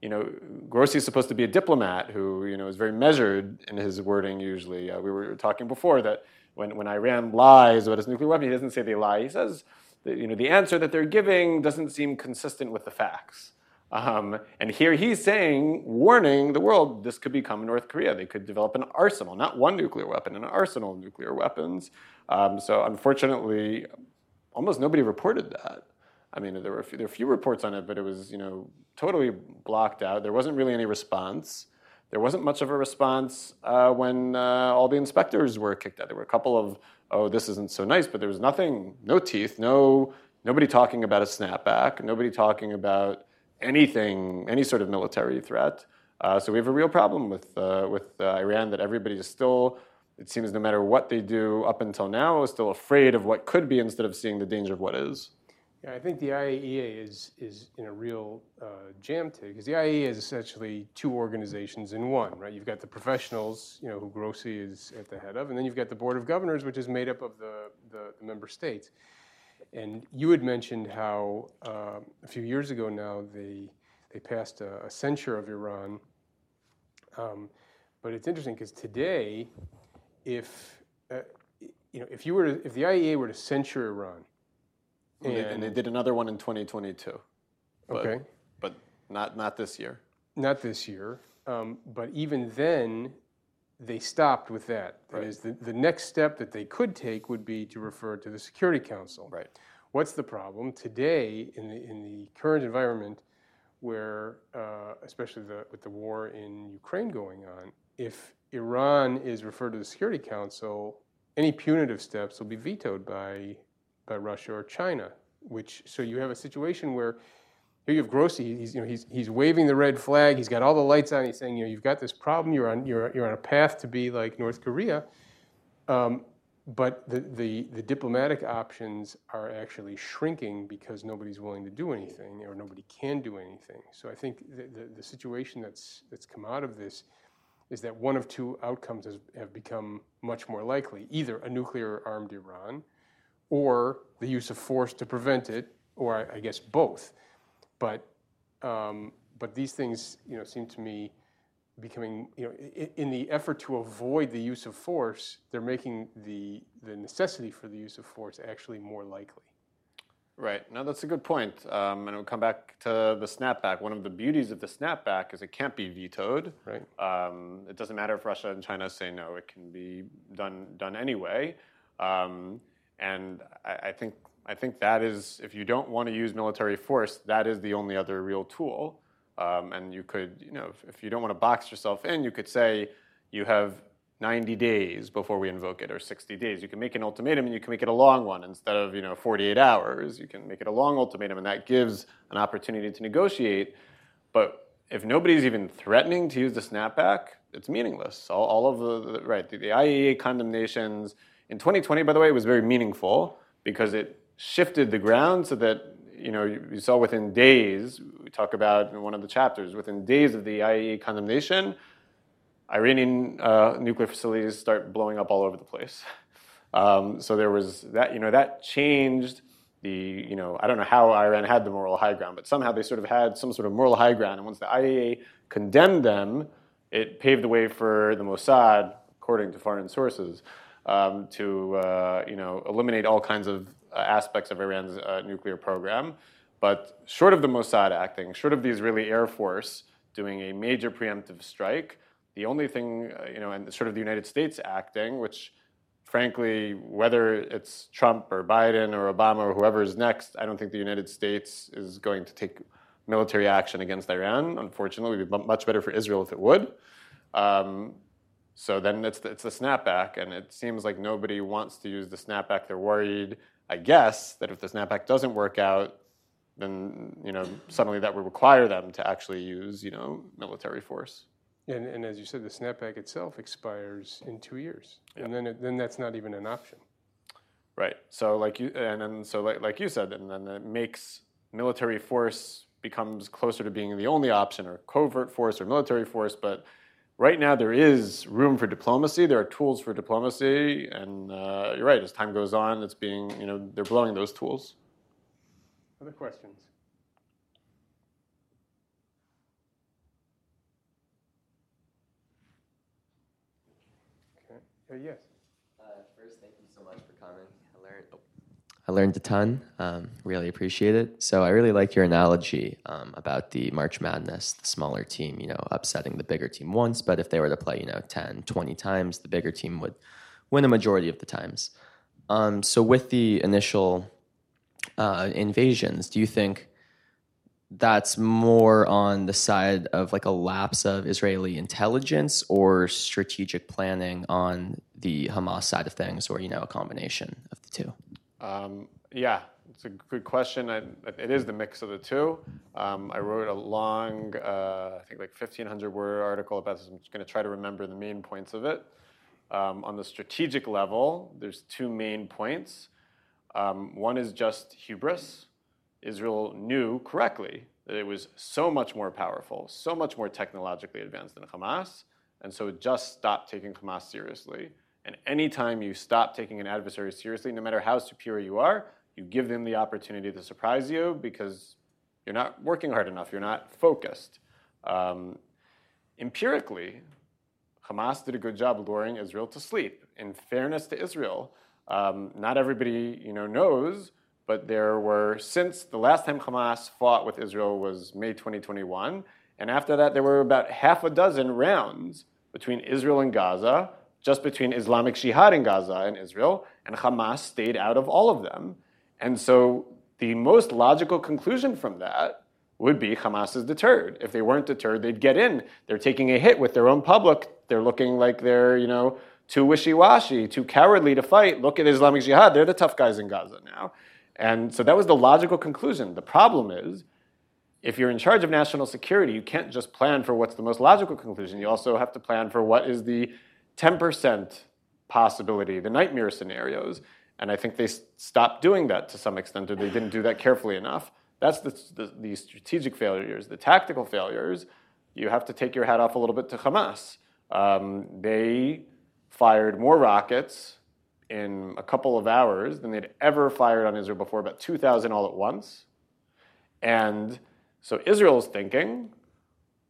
you know, Grossi is supposed to be a diplomat who, you know, is very measured in his wording usually. Uh, we were talking before that when, when Iran lies about its nuclear weapon, he doesn't say they lie. He says, that, you know, the answer that they're giving doesn't seem consistent with the facts. Um, and here he's saying, warning the world, this could become North Korea. They could develop an arsenal, not one nuclear weapon, an arsenal of nuclear weapons. Um, so unfortunately, almost nobody reported that. I mean, there were few, there were few reports on it, but it was you know totally blocked out. There wasn't really any response. There wasn't much of a response uh, when uh, all the inspectors were kicked out. There were a couple of oh this isn't so nice, but there was nothing, no teeth, no nobody talking about a snapback, nobody talking about anything, any sort of military threat. Uh, so we have a real problem with uh, with uh, Iran that everybody is still. It seems no matter what they do up until now, is still afraid of what could be instead of seeing the danger of what is. Yeah, I think the IAEA is, is in a real uh, jam today because the IAEA is essentially two organizations in one, right? You've got the professionals, you know, who Grossi is at the head of, and then you've got the Board of Governors, which is made up of the, the, the member states. And you had mentioned how uh, a few years ago now they, they passed a, a censure of Iran. Um, but it's interesting because today, if uh, you know, if you were to, if the IAEA were to censure Iran, And they, and they did another one in 2022. But, okay, But not, not this year. not this year, um, but even then, they stopped with that. That Right. is, the, the next step that they could take would be to refer to the Security Council. Right. What's the problem today in the in the current environment, where uh, especially the, with the war in Ukraine going on, if Iran is referred to the Security Council, any punitive steps will be vetoed by by Russia or China. Which so you have a situation where here you have Grossi. He's you know he's he's waving the red flag. He's got all the lights on. He's saying you know you've got this problem. You're on you're you're on a path to be like North Korea. Um, but the, the, the diplomatic options are actually shrinking because nobody's willing to do anything or nobody can do anything. So I think the, the, the situation that's, that's come out of this is that one of two outcomes has, have become much more likely either a nuclear armed Iran or the use of force to prevent it, or I, I guess both. But, um, but these things you know, seem to me becoming, you know, i- in the effort to avoid the use of force, they're making the, the necessity for the use of force actually more likely. Right. No, that's a good point. Um, and we'll come back to the snapback. One of the beauties of the snapback is it can't be vetoed. Right. Um, it doesn't matter if Russia and China say no; it can be done done anyway. Um, and I, I think I think that is, if you don't want to use military force, that is the only other real tool. Um, and you could, you know, if, if you don't want to box yourself in, you could say you have 90 days before we invoke it, or 60 days. You can make an ultimatum, and you can make it a long one instead of, you know, 48 hours. You can make it a long ultimatum, and that gives an opportunity to negotiate. But if nobody's even threatening to use the snapback, it's meaningless. All, all of the, the right, the, the IAEA condemnations in 2020, by the way, it was very meaningful because it shifted the ground so that you know you, saw within days. We talk about in one of the chapters within days of the IAEA condemnation, Iranian uh, nuclear facilities start blowing up all over the place. Um, so there was that, you know, that changed the, you know, I don't know how Iran had the moral high ground, but somehow they sort of had some sort of moral high ground. And once the IAEA condemned them, it paved the way for the Mossad, according to foreign sources, um, to, uh, you know, eliminate all kinds of uh, aspects of Iran's uh, nuclear program. But short of the Mossad acting, short of the Israeli Air Force doing a major preemptive strike, the only thing, uh, you know, and sort of the United States acting, which frankly, whether it's Trump or Biden or Obama or whoever is next, I don't think the United States is going to take military action against Iran. Unfortunately, it would be much better for Israel if it would. Um, so then it's the, it's the snapback, and it seems like nobody wants to use the snapback. They're worried, I guess, that if the snapback doesn't work out, then you know suddenly that would require them to actually use you know military force. And, and as you said, the snapback itself expires in two years. And then, it, then that's not even an option. Right. So like you and then so like, like you said, and then it makes military force becomes closer to being the only option, or covert force, or military force. But right now there is room for diplomacy. There are tools for diplomacy, and uh, you're right. As time goes on, it's being you know they're blowing those tools. Other questions? Okay. Uh, yes. Uh, first, thank you so much for coming. I learned, I learned a ton. Um, really appreciate it. So I really like your analogy um, about the March Madness, the smaller team, you know, upsetting the bigger team once, but if they were to play, you know, 10, 20 times, the bigger team would win a majority of the times. Um, so with the initial uh, invasions, do you think that's more on the side of like a lapse of Israeli intelligence or strategic planning on the Hamas side of things, or you know, a combination of the two? Um, yeah, it's a good question. I, it is the mix of the two. Um, I wrote a long, uh, I think like 1,500 word article about this. I'm just going to try to remember the main points of it. Um, on the strategic level, there's two main points. Um, one is just hubris. Israel knew correctly that it was so much more powerful, so much more technologically advanced than Hamas, and so it just stopped taking Hamas seriously. And anytime you stop taking an adversary seriously, no matter how superior you are, you give them the opportunity to surprise you because you're not working hard enough, you're not focused. Um, empirically, Hamas did a good job luring Israel to sleep. In fairness to Israel, Um, not everybody, you know, knows, but there were since the last time Hamas fought with Israel was May 2021, and after that there were about half a dozen rounds between Israel and Gaza, just between Islamic Jihad in Gaza and Israel, and Hamas stayed out of all of them. And so the most logical conclusion from that would be Hamas is deterred. If they weren't deterred, they'd get in. They're taking a hit with their own public. They're looking like they're, you know, too wishy-washy, too cowardly to fight. Look at Islamic Jihad. They're the tough guys in Gaza now. And so that was the logical conclusion. The problem is, if you're in charge of national security, you can't just plan for what's the most logical conclusion. You also have to plan for what is the 10% possibility, the nightmare scenarios. And I think they stopped doing that to some extent, or they didn't do that carefully enough. That's the, the, the, strategic failures. The tactical failures, you have to take your hat off a little bit to Hamas. Um, they fired more rockets in a couple of hours than they'd ever fired on Israel before, about 2,000 all at once. And so Israel's thinking,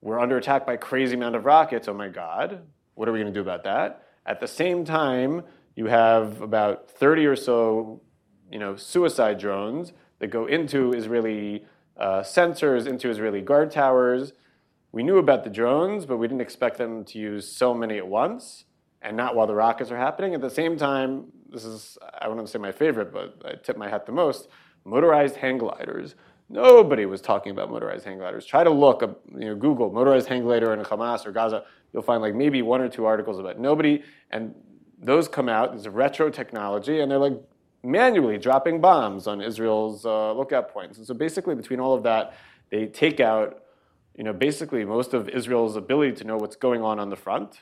we're under attack by a crazy amount of rockets. Oh my God, what are we going to do about that? At the same time, you have about 30 or so, you know, suicide drones that go into Israeli uh, sensors, into Israeli guard towers. We knew about the drones, but we didn't expect them to use so many at once and not while the rockets are happening. At the same time, this is, I wouldn't say my favorite, but I tip my hat the most, motorized hang gliders. Nobody was talking about motorized hang gliders. Try to look, up, you know, Google motorized hang glider in Hamas or Gaza. You'll find like maybe one or two articles about it. nobody. And those come out. It's retro technology, and they're like manually dropping bombs on Israel's uh, lookout points. And so basically, between all of that, they take out, you know, basically most of Israel's ability to know what's going on on the front.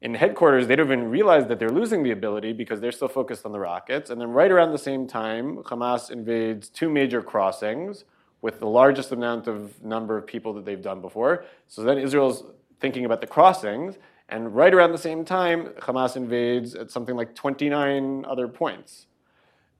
In headquarters, they don't even realize that they're losing the ability because they're still focused on the rockets. And then right around the same time, Hamas invades two major crossings with the largest amount of number of people that they've done before. So then Israel's thinking about the crossings, and right around the same time, Hamas invades at something like 29 other points.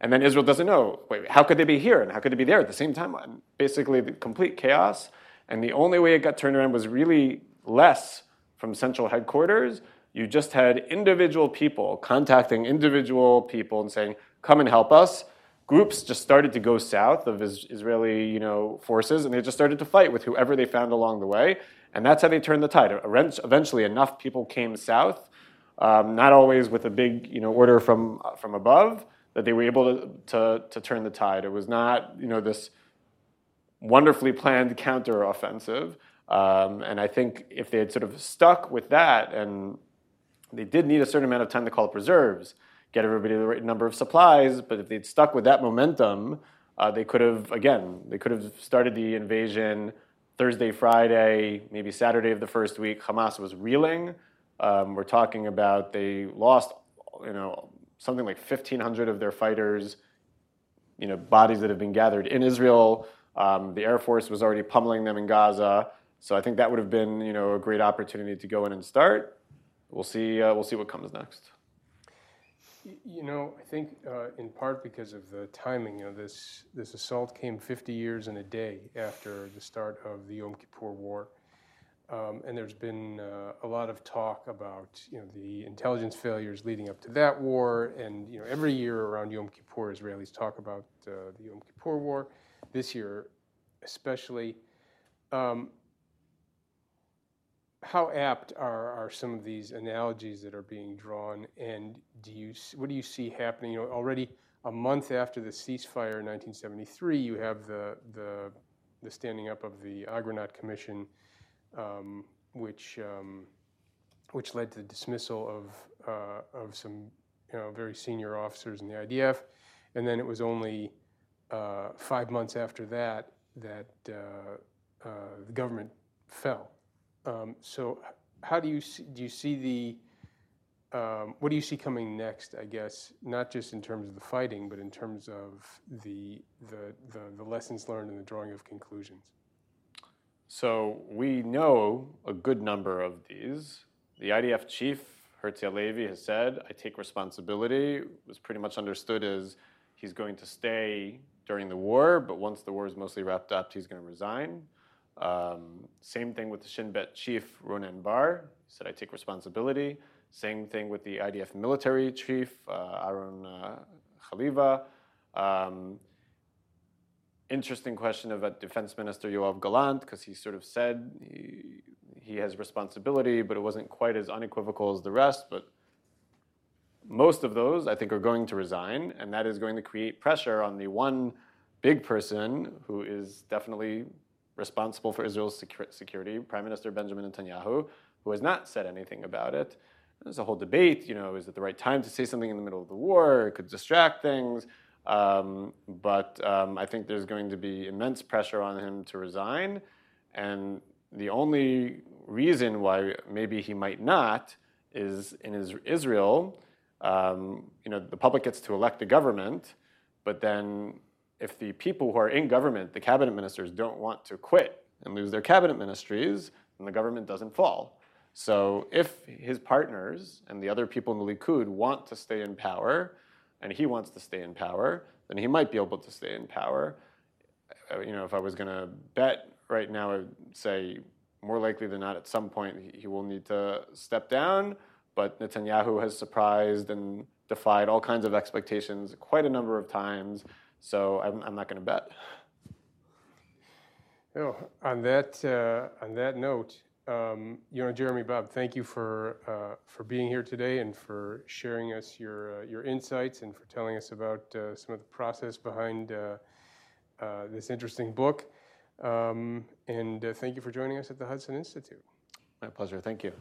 And then Israel doesn't know, wait, how could they be here and how could they be there at the same time? And basically, complete chaos. And the only way it got turned around was really less from central headquarters. You just had individual people contacting individual people and saying, come and help us. Groups just started to go south of Israeli you know, forces, and they just started to fight with whoever they found along the way. And that's how they turned the tide. Eventually, enough people came south, um, not always with a big you know, order from, from above, that they were able to, to, to turn the tide. It was not you know, this wonderfully planned counteroffensive. Um, and I think if they had sort of stuck with that, and they did need a certain amount of time to call up reserves, get everybody the right number of supplies, but if they'd stuck with that momentum, uh, they could have, again, they could have started the invasion Thursday, Friday, maybe Saturday of the first week. Hamas was reeling. Um, we're talking about they lost, you know, something like 1,500 of their fighters, you know, bodies that have been gathered in Israel. Um, the Air Force was already pummeling them in Gaza. So I think that would have been, you know, a great opportunity to go in and start. We'll see. Uh, we'll see what comes next. You know, I think uh, in part because of the timing. You know, this this assault came 50 years and a day after the start of the Yom Kippur War. Um, and there's been uh, a lot of talk about you know the intelligence failures leading up to that war, and you know every year around Yom Kippur, Israelis talk about uh, the Yom Kippur War. This year, especially, um, how apt are, are some of these analogies that are being drawn, and do you what do you see happening? You know, already a month after the ceasefire in 1973, you have the the the standing up of the Agranat Commission um, which um, which led to the dismissal of uh, of some you know very senior officers in the IDF, and then it was only uh, five months after that that uh, uh the government fell. Um, so, how do you see, do you see the um, what do you see coming next? I guess not just in terms of the fighting, but in terms of the lessons learned and the drawing of conclusions. So we know a good number of these. The IDF chief, Herzi Halevi, has said, I take responsibility. It was pretty much understood as he's going to stay during the war, but once the war is mostly wrapped up, he's going to resign. Um, same thing with the Shin Bet chief, Ronen Bar. He said, I take responsibility. Same thing with the IDF military chief, uh, Aaron uh, Haliva. Um, interesting question about Defense Minister Yoav Gallant, because he sort of said he, he has responsibility, but it wasn't quite as unequivocal as the rest. But most of those, I think, are going to resign, and that is going to create pressure on the one big person who is definitely responsible for Israel's secu- security, Prime Minister Benjamin Netanyahu, who has not said anything about it. There's a whole debate, you know, is it the right time to say something in the middle of the war? It could distract things. Um, but um, I think there's going to be immense pressure on him to resign. And the only reason why maybe he might not is in his, Israel, um, you know, the public gets to elect a government, but then if the people who are in government, the cabinet ministers, don't want to quit and lose their cabinet ministries, then the government doesn't fall. So if his partners and the other people in the Likud want to stay in power, and he wants to stay in power, then he might be able to stay in power. Uh, You know, if I was going to bet right now, I would say more likely than not, at some point he- he will need to step down. But Netanyahu has surprised and defied all kinds of expectations quite a number of times. So I'm, I'm not going to bet. Oh, on that, uh, on that note, um, you know, Jeremy Bob, thank you for, uh, for being here today and for sharing us your, uh, your insights and for telling us about uh, some of the process behind uh, uh, this interesting book. Um, and uh, thank you for joining us at the Hudson Institute. My pleasure. Thank you.